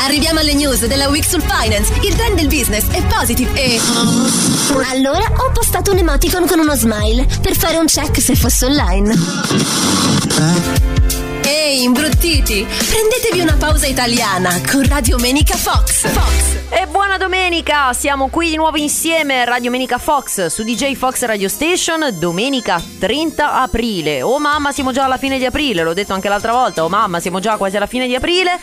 Arriviamo alle news della Week sul Finance. Il trend del business è positive e. Allora ho postato un emoticon con uno smile per fare un check se fosse online. Ehi, imbruttiti! Prendetevi una pausa italiana con Radio Menica Fox. Fox. E buona domenica! Siamo qui di nuovo insieme Radio Menica Fox su DJ Fox Radio Station domenica 30 aprile. Oh mamma, siamo già alla fine di aprile, l'ho detto anche l'altra volta. Oh mamma, siamo già quasi alla fine di aprile.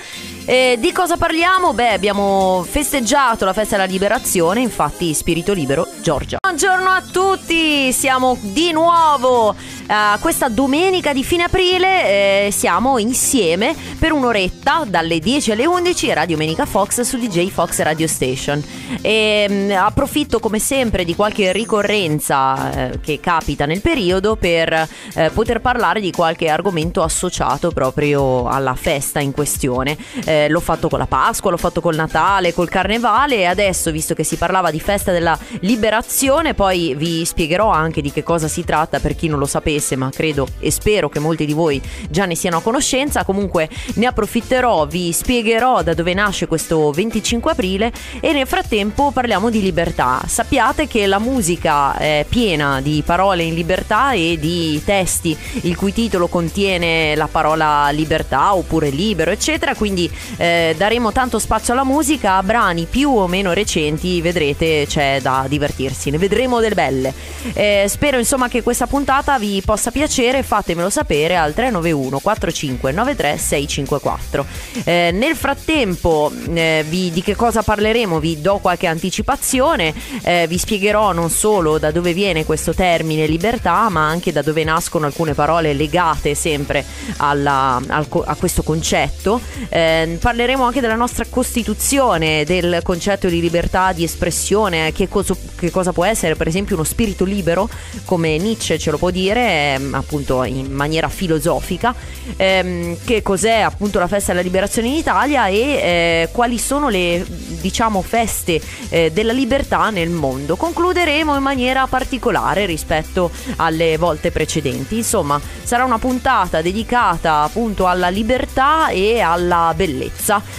E di cosa parliamo? Beh, abbiamo festeggiato la festa della liberazione, infatti spirito libero, Giorgia. Buongiorno a tutti, siamo di nuovo a questa domenica di fine aprile, eh, siamo insieme per un'oretta dalle 10 alle 11 Radio Menica Fox su DJ Fox Radio Station. E, mh, approfitto come sempre di qualche ricorrenza eh, che capita nel periodo per eh, poter parlare di qualche argomento associato proprio alla festa in questione. Eh, l'ho fatto con la Pasqua, l'ho fatto col Natale, col Carnevale e adesso, visto che si parlava di festa della liberazione, poi vi spiegherò anche di che cosa si tratta per chi non lo sapesse, ma credo e spero che molti di voi già ne siano a conoscenza. Comunque ne approfitterò, vi spiegherò da dove nasce questo 25 aprile e nel frattempo parliamo di libertà. Sappiate che la musica è piena di parole in libertà e di testi il cui titolo contiene la parola libertà oppure libero, eccetera, quindi eh, daremo tanto spazio alla musica, a brani più o meno recenti, vedrete c'è da divertirsi, ne vedremo delle belle. Eh, spero insomma che questa puntata vi possa piacere, fatemelo sapere al 391 4593 654. Eh, nel frattempo eh, vi, di che cosa parleremo vi do qualche anticipazione, eh, vi spiegherò non solo da dove viene questo termine libertà, ma anche da dove nascono alcune parole legate sempre alla, al, a questo concetto. Eh, parleremo anche della nostra Costituzione, del concetto di libertà di espressione, che, cosa, che cosa può essere per esempio uno spirito libero, come Nietzsche ce lo può dire, ehm, appunto in maniera filosofica, ehm, che cos'è appunto la festa della liberazione in Italia e eh, quali sono le diciamo feste eh, della libertà nel mondo. Concluderemo in maniera particolare rispetto alle volte precedenti. Insomma, sarà una puntata dedicata appunto alla libertà e alla bellezza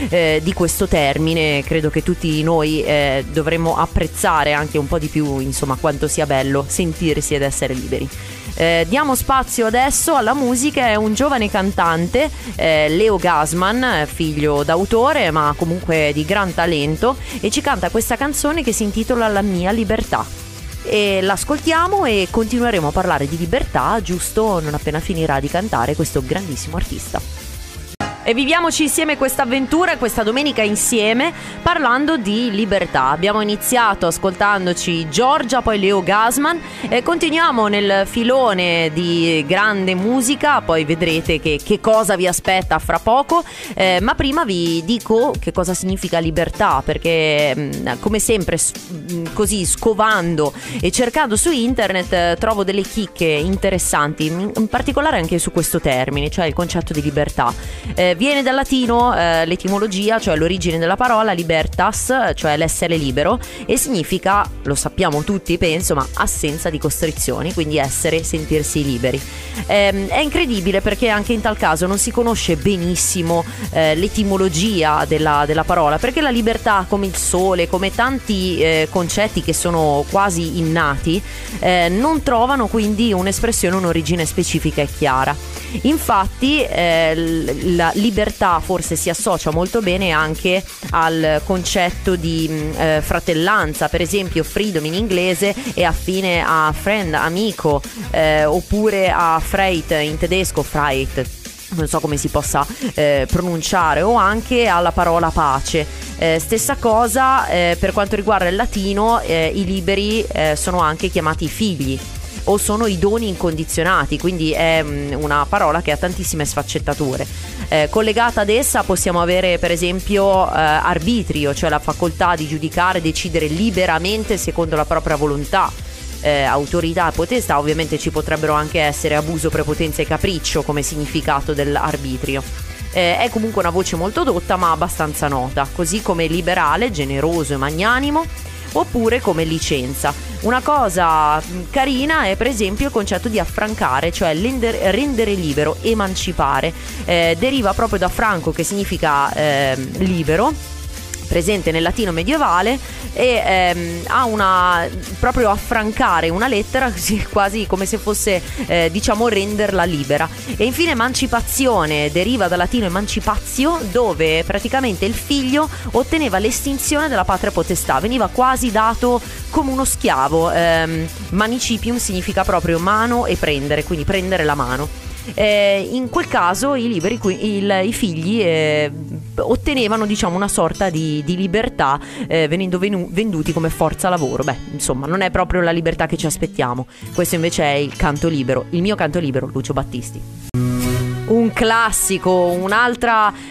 eh, di questo termine. Credo che tutti noi eh, dovremmo apprezzare anche un po' di più, insomma, quanto sia bello sentirsi ed essere liberi. Eh, diamo spazio adesso alla musica, è un giovane cantante, eh, Leo Gasman, figlio d'autore ma comunque di gran talento e ci canta questa canzone che si intitola La mia libertà. E l'ascoltiamo e continueremo a parlare di libertà giusto non appena finirà di cantare questo grandissimo artista. E viviamoci insieme questa avventura, questa domenica insieme, parlando di libertà. Abbiamo iniziato ascoltandoci Giorgia, poi Leo Gasman e continuiamo nel filone di grande musica, poi vedrete che, che cosa vi aspetta fra poco. Eh, ma prima vi dico che cosa significa libertà, perché mh, come sempre mh, così scovando e cercando su internet eh, trovo delle chicche interessanti, in particolare anche su questo termine, cioè il concetto di libertà. Eh, viene dal latino eh, l'etimologia, cioè l'origine della parola libertas, cioè l'essere libero, e significa, lo sappiamo tutti penso, ma assenza di costrizioni, quindi essere, sentirsi liberi. Eh, è incredibile perché anche in tal caso non si conosce benissimo eh, l'etimologia della, della, parola, perché la libertà come il sole, come tanti eh, concetti che sono quasi innati, eh, non trovano quindi un'espressione, un'origine specifica e chiara. Infatti eh, la forse si associa molto bene anche al concetto di eh, fratellanza, per esempio freedom in inglese è affine a friend, amico, eh, oppure a Freit in tedesco, Freit non so come si possa eh, pronunciare, o anche alla parola pace. Eh, stessa cosa eh, per quanto riguarda il latino, eh, i liberi eh, sono anche chiamati figli. O sono i doni incondizionati, quindi è mm, una parola che ha tantissime sfaccettature. Eh, collegata ad essa possiamo avere per esempio eh, arbitrio, cioè la facoltà di giudicare decidere liberamente secondo la propria volontà. Eh, autorità e potestà, ovviamente ci potrebbero anche essere abuso, prepotenza e capriccio come significato dell'arbitrio. Eh, è comunque una voce molto dotta ma abbastanza nota, così come liberale, generoso e magnanimo, oppure come licenza. Una cosa carina è per esempio il concetto di affrancare, cioè rendere libero, emancipare. Eh, deriva proprio da franco che significa eh, libero presente nel latino medievale e ehm, ha una proprio affrancare una lettera quasi come se fosse eh, diciamo renderla libera. E infine emancipazione deriva dal latino emancipazio dove praticamente il figlio otteneva l'estinzione della patria potestà. Veniva quasi dato come uno schiavo ehm, manicipium significa proprio mano e prendere quindi prendere la mano eh, in quel caso i, liberi, il, i figli eh, ottenevano diciamo una sorta di, di libertà eh, venendo venu- venduti come forza lavoro. Beh, insomma, non è proprio la libertà che ci aspettiamo. Questo invece è il canto libero, il mio canto libero, Lucio Battisti un classico,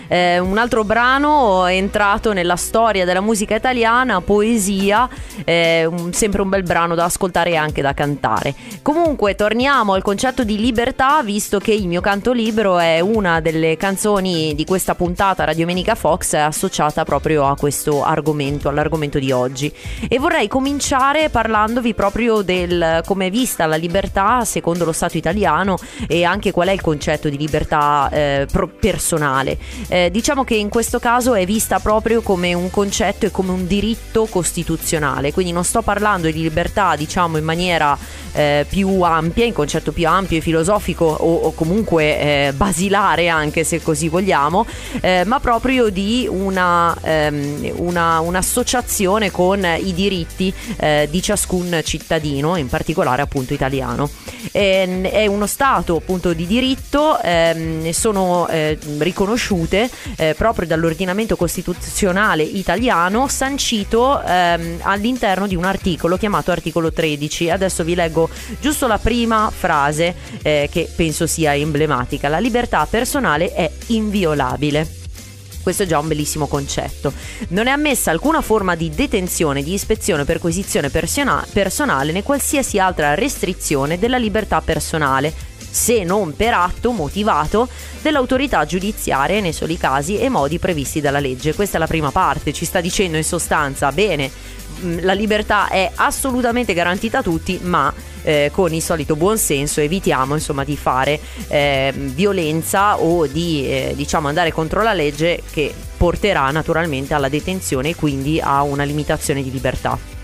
eh, un altro brano entrato nella storia della musica italiana, poesia, eh, un, sempre un bel brano da ascoltare e anche da cantare. Comunque torniamo al concetto di libertà, visto che il mio canto libero è una delle canzoni di questa puntata Radio Menica Fox associata proprio a questo argomento, all'argomento di oggi. E vorrei cominciare parlandovi proprio del come è vista la libertà secondo lo Stato italiano e anche qual è il concetto di libertà libertà eh, personale. Eh, diciamo che in questo caso è vista proprio come un concetto e come un diritto costituzionale, quindi non sto parlando di libertà diciamo in maniera eh, più ampia, in concetto più ampio e filosofico o, o comunque eh, basilare anche se così vogliamo, eh, ma proprio di una, ehm, una, un'associazione con i diritti eh, di ciascun cittadino, in particolare appunto italiano. E, è uno Stato appunto di diritto, ehm, sono eh, riconosciute eh, proprio dall'ordinamento costituzionale italiano sancito ehm, all'interno di un articolo chiamato articolo 13. Adesso vi leggo giusto la prima frase eh, che penso sia emblematica. La libertà personale è inviolabile. Questo è già un bellissimo concetto. Non è ammessa alcuna forma di detenzione, di ispezione o perquisizione persona- personale né qualsiasi altra restrizione della libertà personale, se non per atto motivato dell'autorità giudiziaria nei soli casi e modi previsti dalla legge. Questa è la prima parte, ci sta dicendo in sostanza, bene, mm, la libertà è assolutamente garantita a tutti, ma eh, con il solito buonsenso evitiamo insomma di fare eh, violenza o di eh, diciamo andare contro la legge che porterà naturalmente alla detenzione e quindi a una limitazione di libertà.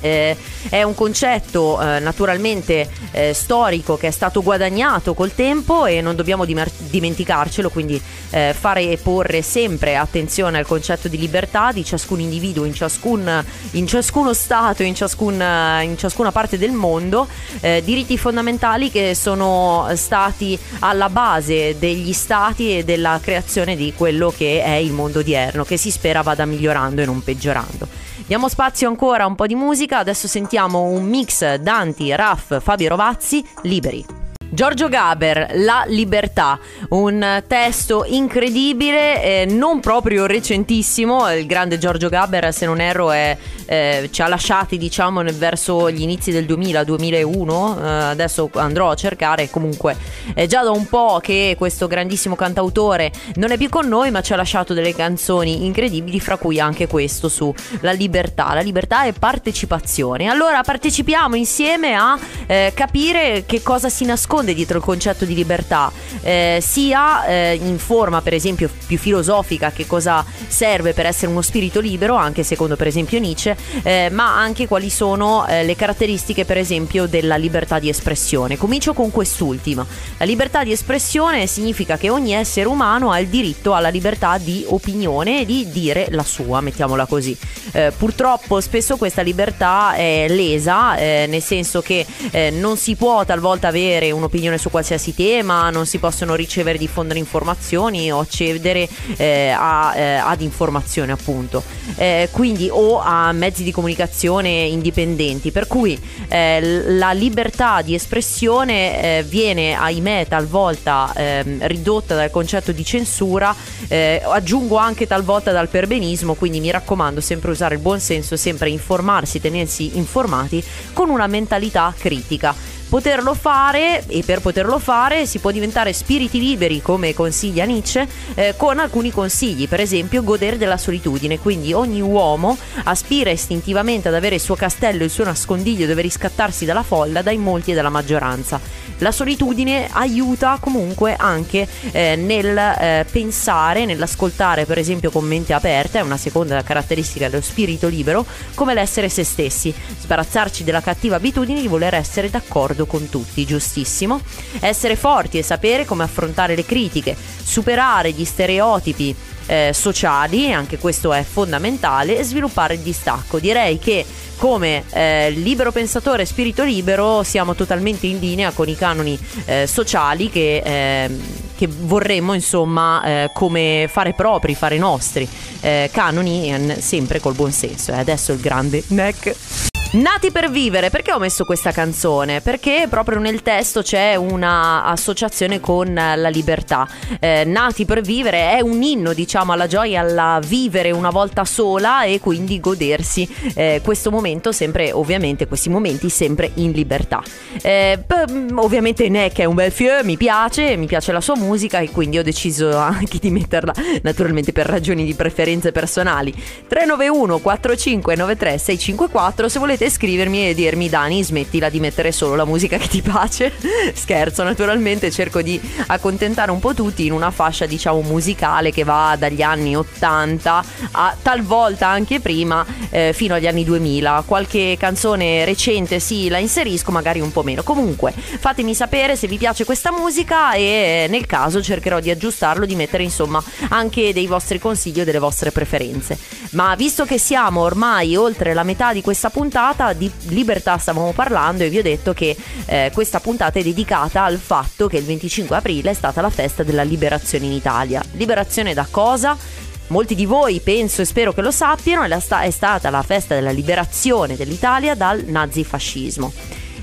Eh, è un concetto eh, naturalmente eh, storico che è stato guadagnato col tempo e non dobbiamo dimer- dimenticarcelo, quindi eh, fare e porre sempre attenzione al concetto di libertà di ciascun individuo in, ciascun, in ciascuno stato, in, ciascun, in ciascuna parte del mondo, eh, diritti fondamentali che sono stati alla base degli stati e della creazione di quello che è il mondo odierno, che si spera vada migliorando e non peggiorando. Diamo spazio ancora a un po' di musica, adesso sentiamo un mix Danti, Raff, Fabio Rovazzi, Liberi. Giorgio Gaber, La libertà, un testo incredibile, eh, non proprio recentissimo, il grande Giorgio Gaber se non erro è, eh, ci ha lasciati diciamo verso gli inizi del 2000-2001, eh, adesso andrò a cercare, comunque è già da un po' che questo grandissimo cantautore non è più con noi ma ci ha lasciato delle canzoni incredibili, fra cui anche questo su La libertà, la libertà è partecipazione. Allora partecipiamo insieme a eh, capire che cosa si nasconde nasconde dietro il concetto di libertà, eh, sia eh, in forma per esempio più filosofica, che cosa serve per essere uno spirito libero, anche secondo per esempio Nietzsche, eh, ma anche quali sono eh, le caratteristiche per esempio della libertà di espressione. Comincio con quest'ultima. La libertà di espressione significa che ogni essere umano ha il diritto alla libertà di opinione e di dire la sua, mettiamola così. Eh, purtroppo spesso questa libertà è lesa, eh, nel senso che non si può talvolta avere un'opinione un'opinione su qualsiasi tema, non si possono ricevere e diffondere informazioni o accedere eh, a, eh, ad informazioni appunto, eh, quindi o a mezzi di comunicazione indipendenti, per cui eh, la libertà di espressione eh, viene ahimè talvolta ehm, ridotta dal concetto di censura, aggiungo anche talvolta dal perbenismo, quindi mi raccomando sempre usare il buon senso, sempre informarsi, tenersi informati con una mentalità critica poterlo fare e per poterlo fare si può diventare spiriti liberi come consiglia Nietzsche eh, con alcuni consigli per esempio godere della solitudine. Quindi ogni uomo aspira istintivamente ad avere il suo castello il suo nascondiglio dove riscattarsi dalla folla dai molti e dalla maggioranza. La solitudine aiuta comunque anche eh, nel eh, pensare nell'ascoltare per esempio con mente aperta è una seconda caratteristica dello spirito libero come l'essere se stessi. Sbarazzarci della cattiva abitudine di voler essere d'accordo d'accordo con tutti, giustissimo. Essere forti e sapere come affrontare le critiche, superare gli stereotipi eh, sociali, anche questo è fondamentale, e sviluppare il distacco. Direi che come eh, libero pensatore e spirito libero siamo totalmente in linea con i canoni eh, sociali che, ehm, che, vorremmo insomma eh, come fare propri, fare nostri eh, canoni sempre col buon senso. E adesso il grande neck. Nati per vivere, perché ho messo questa canzone? Perché proprio nel testo c'è una associazione con la libertà. Eh, Nati per vivere è un inno, diciamo, alla gioia, alla vivere una volta sola e quindi godersi eh, questo momento sempre, ovviamente, questi momenti sempre in libertà. Eh, ovviamente Neck è un bel fieu, mi piace, mi piace la sua musica e quindi ho deciso anche di metterla naturalmente per ragioni di preferenze personali. 391 4593 654 se volete potete scrivermi e dirmi Dani smettila di mettere solo la musica che ti piace scherzo naturalmente cerco di accontentare un po' tutti in una fascia diciamo musicale che va dagli anni 80 a talvolta anche prima eh, fino agli anni 2000 qualche canzone recente sì la inserisco magari un po' meno. Comunque fatemi sapere se vi piace questa musica e nel caso cercherò di aggiustarlo di mettere insomma anche dei vostri consigli o delle vostre preferenze. Ma visto che siamo ormai oltre la metà di questa puntata puntata di libertà stavamo parlando e vi ho detto che eh, questa puntata è dedicata al fatto che il 25 aprile è stata la festa della liberazione in Italia. Liberazione da cosa? Molti di voi penso e spero che lo sappiano, è stata la festa della liberazione dell'Italia dal nazifascismo.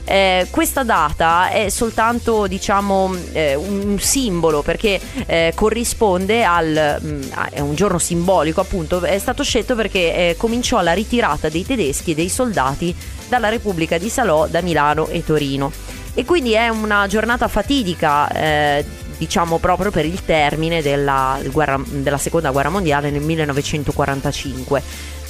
Eh, questa data è soltanto diciamo eh, un simbolo perché eh, corrisponde al mh, mm, è un giorno simbolico appunto è stato scelto perché eh, cominciò la ritirata dei tedeschi e dei soldati dalla Repubblica di Salò da Milano e Torino. E quindi è una giornata fatidica eh, diciamo proprio per il termine della, guerra, della seconda guerra mondiale nel 1945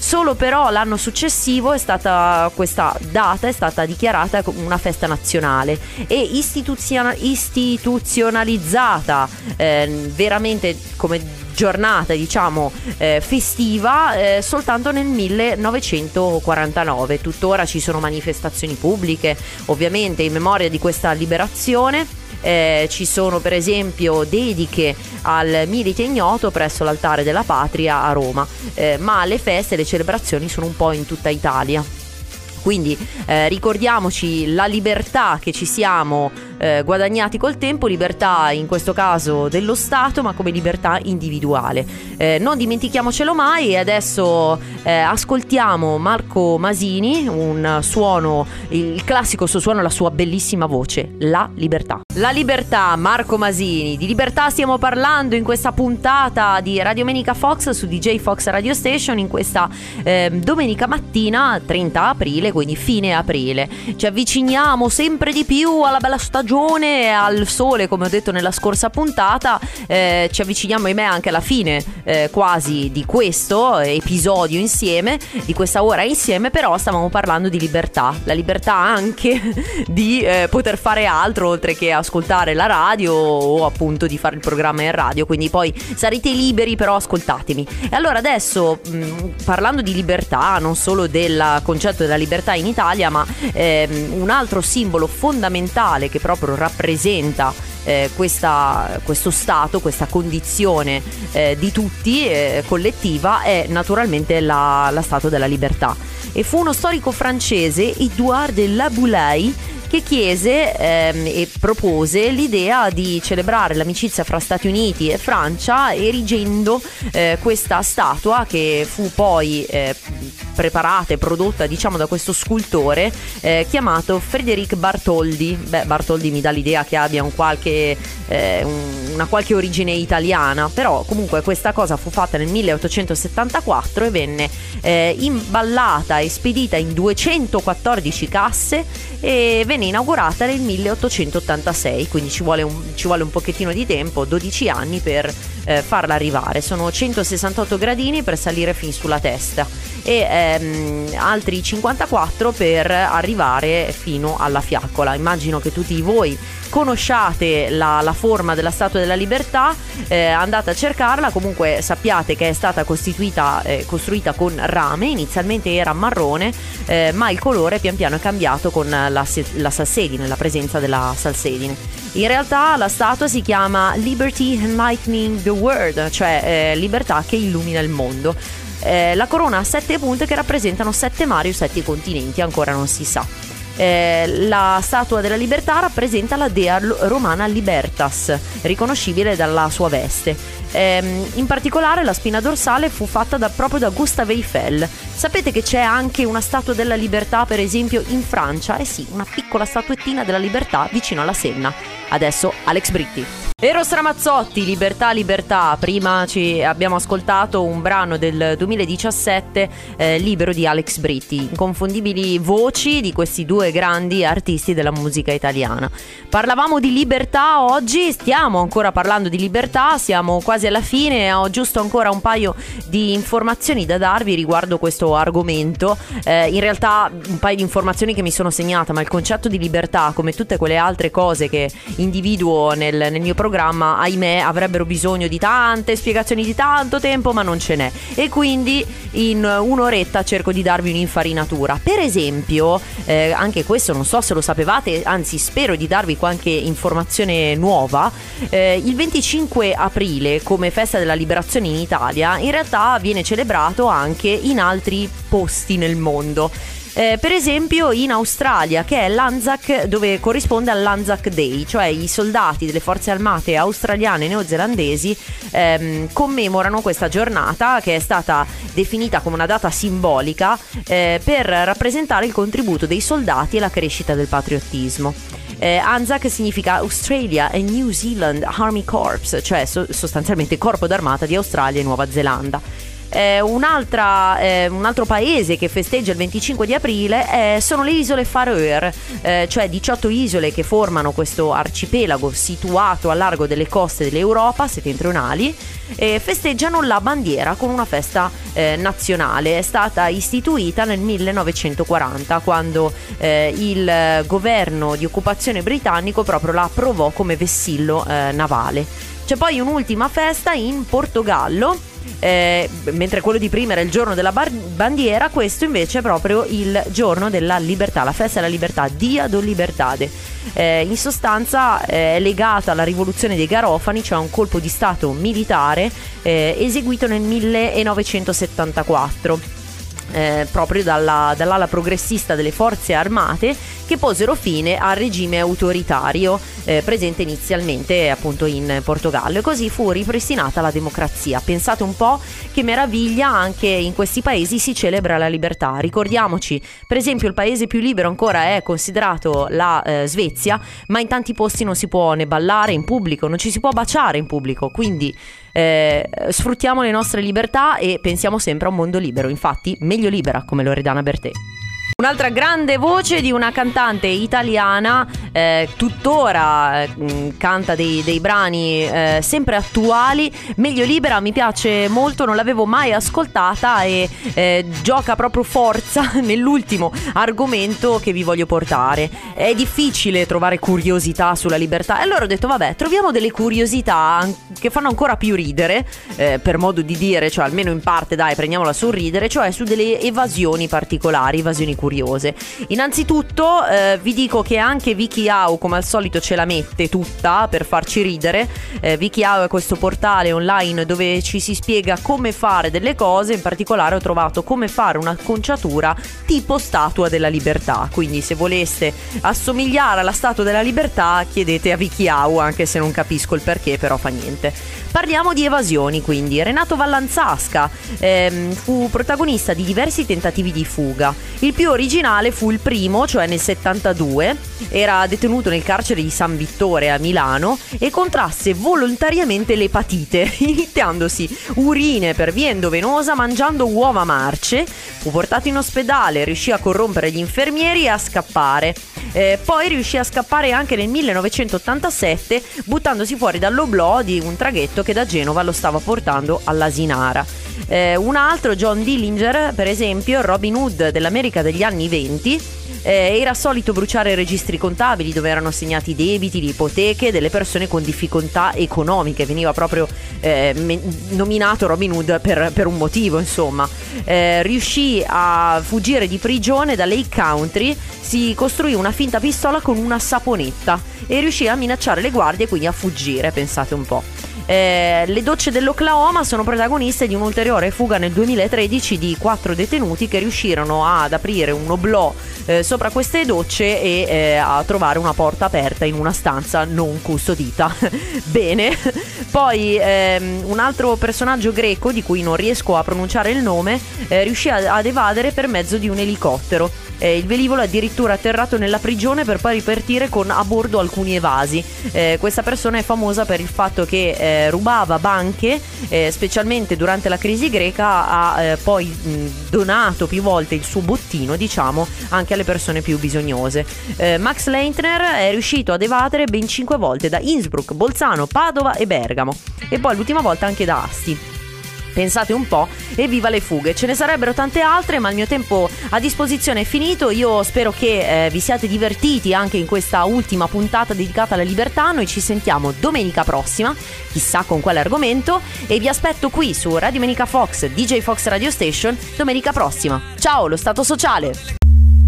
Solo però l'anno successivo è stata, questa data è stata dichiarata una festa nazionale e istituzion- istituzionalizzata eh, veramente come giornata diciamo eh, festiva eh, soltanto nel 1949 tuttora ci sono manifestazioni pubbliche ovviamente in memoria di questa liberazione eh, ci sono per esempio dediche al milite ignoto presso l'altare della patria a Roma, eh, ma le feste e le celebrazioni sono un po' in tutta Italia. Quindi eh, ricordiamoci la libertà che ci siamo eh, guadagnati col tempo, libertà in questo caso dello Stato, ma come libertà individuale. Eh, non dimentichiamocelo mai e adesso eh, ascoltiamo Marco Masini, un suono, il classico suo suono, la sua bellissima voce, La libertà. La libertà, Marco Masini, di libertà stiamo parlando in questa puntata di Radio Menica Fox su DJ Fox Radio Station in questa ehm, domenica mattina 30 aprile, quindi fine aprile. Ci avviciniamo sempre di più alla bella stagione stagione al sole, come ho detto nella scorsa puntata, eh, ci avviciniamo ahimè anche alla fine eh, quasi di questo episodio insieme, di questa ora insieme, però stavamo parlando di libertà, la libertà anche di eh, poter fare altro oltre che ascoltare la radio o appunto di fare il programma in radio, quindi poi sarete liberi però ascoltatemi. E allora adesso mh, parlando di libertà, non solo del concetto della libertà in Italia, ma ehm, un altro simbolo fondamentale che proprio proprio rappresenta eh, questa, questo stato, questa condizione eh, di tutti eh, collettiva è naturalmente la, la stato della libertà. E fu uno storico francese, Edouard de Laboulaye, che chiese ehm, e propose l'idea di celebrare l'amicizia fra Stati Uniti e Francia erigendo eh, questa statua che fu poi eh, preparata e prodotta diciamo da questo scultore eh, chiamato Frédéric Bartoldi. Beh, Bartoldi mi dà l'idea che abbia un qualche, eh, una qualche origine italiana, però comunque questa cosa fu fatta nel 1874 e venne eh, imballata e spedita in 214 casse e venne inaugurata nel 1886, quindi ci vuole un, ci vuole un pochettino di tempo, 12 anni per eh, farla arrivare. Sono 168 gradini per salire fin sulla testa e ehm, altri 54 per arrivare fino alla fiaccola. Immagino che tutti voi conosciate la, la forma della Statua della Libertà, eh, andate a cercarla, comunque sappiate che è stata costituita, eh, costruita con rame, inizialmente era marrone, eh, ma il colore pian piano è cambiato con la, la salsedine, la presenza della salsedine. In realtà la statua si chiama Liberty Enlightening the World, cioè eh, libertà che illumina il mondo. Eh, la corona ha sette punte che rappresentano sette mari o sette continenti, ancora non si sa. Eh, la statua della libertà rappresenta la dea romana Libertas, riconoscibile dalla sua veste. Eh, in particolare la spina dorsale fu fatta da, proprio da Gustave Eiffel. Sapete che c'è anche una statua della libertà, per esempio, in Francia? Eh sì, una piccola statuettina della libertà vicino alla Senna. Adesso Alex Britti. Eros Ramazzotti, Libertà, Libertà. Prima ci abbiamo ascoltato un brano del 2017, eh, libero di Alex Britti. Inconfondibili voci di questi due grandi artisti della musica italiana. Parlavamo di libertà oggi, stiamo ancora parlando di libertà, siamo quasi alla fine. Ho giusto ancora un paio di informazioni da darvi riguardo questo argomento. Eh, in realtà un paio di informazioni che mi sono segnata, ma il concetto di libertà, come tutte quelle altre cose che individuo nel, nel mio programma, programma, ahimè, avrebbero bisogno di tante spiegazioni di tanto tempo, ma non ce n'è. E quindi in un'oretta cerco di darvi un'infarinatura. Per esempio, eh, anche questo non so se lo sapevate, anzi spero di darvi qualche informazione nuova. Eh, il 25 aprile, come festa della liberazione in Italia, in realtà viene celebrato anche in altri posti nel mondo. Eh, per esempio in Australia, che è l'Anzac, dove corrisponde all'Anzac Day, cioè i soldati delle forze armate australiane e neozelandesi ehm, commemorano questa giornata che è stata definita come una data simbolica eh, per rappresentare il contributo dei soldati e la crescita del patriottismo. Eh, ANZAC significa Australia and New Zealand Army Corps, cioè so- sostanzialmente Corpo d'Armata di Australia e Nuova Zelanda. Eh, eh, un altro paese che festeggia il 25 di aprile eh, sono le isole Faroe, eh, cioè 18 isole che formano questo arcipelago situato a largo delle coste dell'Europa settentrionali e festeggiano la bandiera con una festa nazionale. È stata istituita nel 1940 quando il governo di occupazione britannico proprio la approvò come vessillo navale. C'è poi un'ultima festa in Portogallo eh, mentre quello di prima era il giorno della bar- bandiera, questo invece è proprio il giorno della libertà, la festa della libertà, Dia do Libertade. Eh, in sostanza eh, è legata alla rivoluzione dei Garofani, cioè un colpo di stato militare eh, eseguito nel 1974 eh, proprio dalla, dall'ala progressista delle forze armate che posero fine al regime autoritario eh, presente inizialmente appunto in Portogallo e così fu ripristinata la democrazia. Pensate un po' che meraviglia anche in questi paesi si celebra la libertà. Ricordiamoci, per esempio il paese più libero ancora è considerato la eh, Svezia, ma in tanti posti non si può ne ballare in pubblico, non ci si può baciare in pubblico, quindi eh, sfruttiamo le nostre libertà e pensiamo sempre a un mondo libero. Infatti, meglio libera come Loredana Bertè. Un'altra grande voce di una cantante italiana, eh, tuttora eh, canta dei, dei brani eh, sempre attuali. Meglio Libera mi piace molto, non l'avevo mai ascoltata e eh, gioca proprio forza nell'ultimo argomento che vi voglio portare. È difficile trovare curiosità sulla libertà e allora ho detto vabbè, troviamo delle curiosità che fanno ancora più ridere, eh, per modo di dire, cioè almeno in parte dai, prendiamola sul ridere, cioè su delle evasioni particolari, evasioni curiose curiose. Innanzitutto eh, vi dico che anche WikiHow come al solito ce la mette tutta per farci ridere. Eh, WikiHow è questo portale online dove ci si spiega come fare delle cose, in particolare ho trovato come fare una conciatura tipo statua della libertà, quindi se voleste assomigliare alla statua della libertà chiedete a WikiHow anche se non capisco il perché, però fa niente. Parliamo di evasioni quindi. Renato Vallanzasca ehm, fu protagonista di diversi tentativi di fuga. Il più originale fu il primo, cioè nel 72, era detenuto nel carcere di San Vittore a Milano e contrasse volontariamente l'epatite, iniziandosi urine per via endovenosa mangiando uova marce. Fu portato in ospedale, riuscì a corrompere gli infermieri e a scappare. Eh, poi riuscì a scappare anche nel 1987 buttandosi fuori dall'oblò di un traghetto che da Genova lo stava portando all'Asinara. Eh, un altro, John Dillinger, per esempio, Robin Hood dell'America degli anni 20, eh, era solito bruciare registri contabili dove erano assegnati debiti, le ipoteche delle persone con difficoltà economiche. Veniva proprio eh, me- nominato Robin Hood per, per un motivo, insomma. Eh, riuscì a fuggire di prigione da Lake Country, si costruì una finta pistola con una saponetta e riuscì a minacciare le guardie e quindi a fuggire, pensate un po'. Eh, le docce dell'Oklahoma sono protagoniste di un'ulteriore fuga nel 2013 di quattro detenuti che riuscirono ad aprire un oblò eh, sopra queste docce e eh, a trovare una porta aperta in una stanza non custodita. Bene, poi ehm, un altro personaggio greco di cui non riesco a pronunciare il nome eh, riuscì ad evadere per mezzo di un elicottero. Eh, il velivolo è addirittura atterrato nella prigione per poi ripartire con a bordo alcuni evasi. Eh, questa persona è famosa per il fatto che eh, rubava banche, eh, specialmente durante la crisi greca, ha eh, poi mh, donato più volte il suo bottino, diciamo, anche alle persone più bisognose. Eh, Max Leitner è riuscito ad evadere ben 5 volte da Innsbruck, Bolzano, Padova e Bergamo e poi l'ultima volta anche da Asti. Pensate un po' e viva le fughe. Ce ne sarebbero tante altre, ma il mio tempo a disposizione è finito. Io spero che eh, vi siate divertiti anche in questa ultima puntata dedicata alla libertà. Noi ci sentiamo domenica prossima, chissà con quale argomento, e vi aspetto qui su Radio Domenica Fox, DJ Fox Radio Station, domenica prossima. Ciao, lo Stato Sociale!